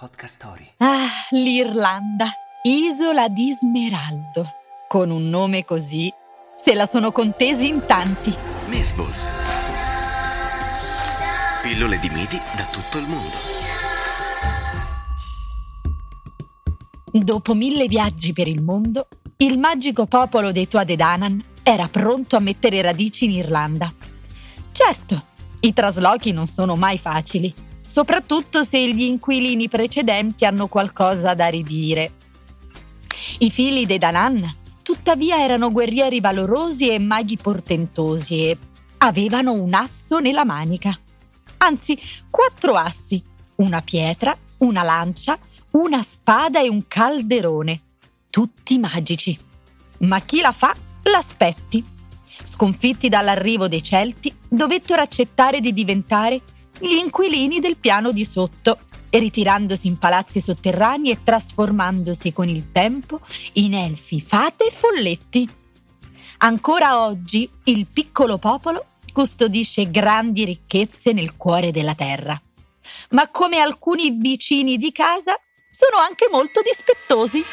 Podcast Story. Ah, l'Irlanda, isola di Smeraldo. Con un nome così, se la sono contesi in tanti. Mythballs. Pillole di miti da tutto il mondo. Dopo mille viaggi per il mondo, il magico popolo dei Tuadedanan era pronto a mettere radici in Irlanda. Certo, i traslochi non sono mai facili soprattutto se gli inquilini precedenti hanno qualcosa da ridire. I figli dei Danan, tuttavia, erano guerrieri valorosi e maghi portentosi e avevano un asso nella manica. Anzi, quattro assi, una pietra, una lancia, una spada e un calderone, tutti magici. Ma chi la fa, l'aspetti. Sconfitti dall'arrivo dei Celti, dovettero accettare di diventare gli inquilini del piano di sotto, ritirandosi in palazzi sotterranei e trasformandosi con il tempo in elfi, fate e folletti. Ancora oggi il piccolo popolo custodisce grandi ricchezze nel cuore della terra. Ma come alcuni vicini di casa, sono anche molto dispettosi.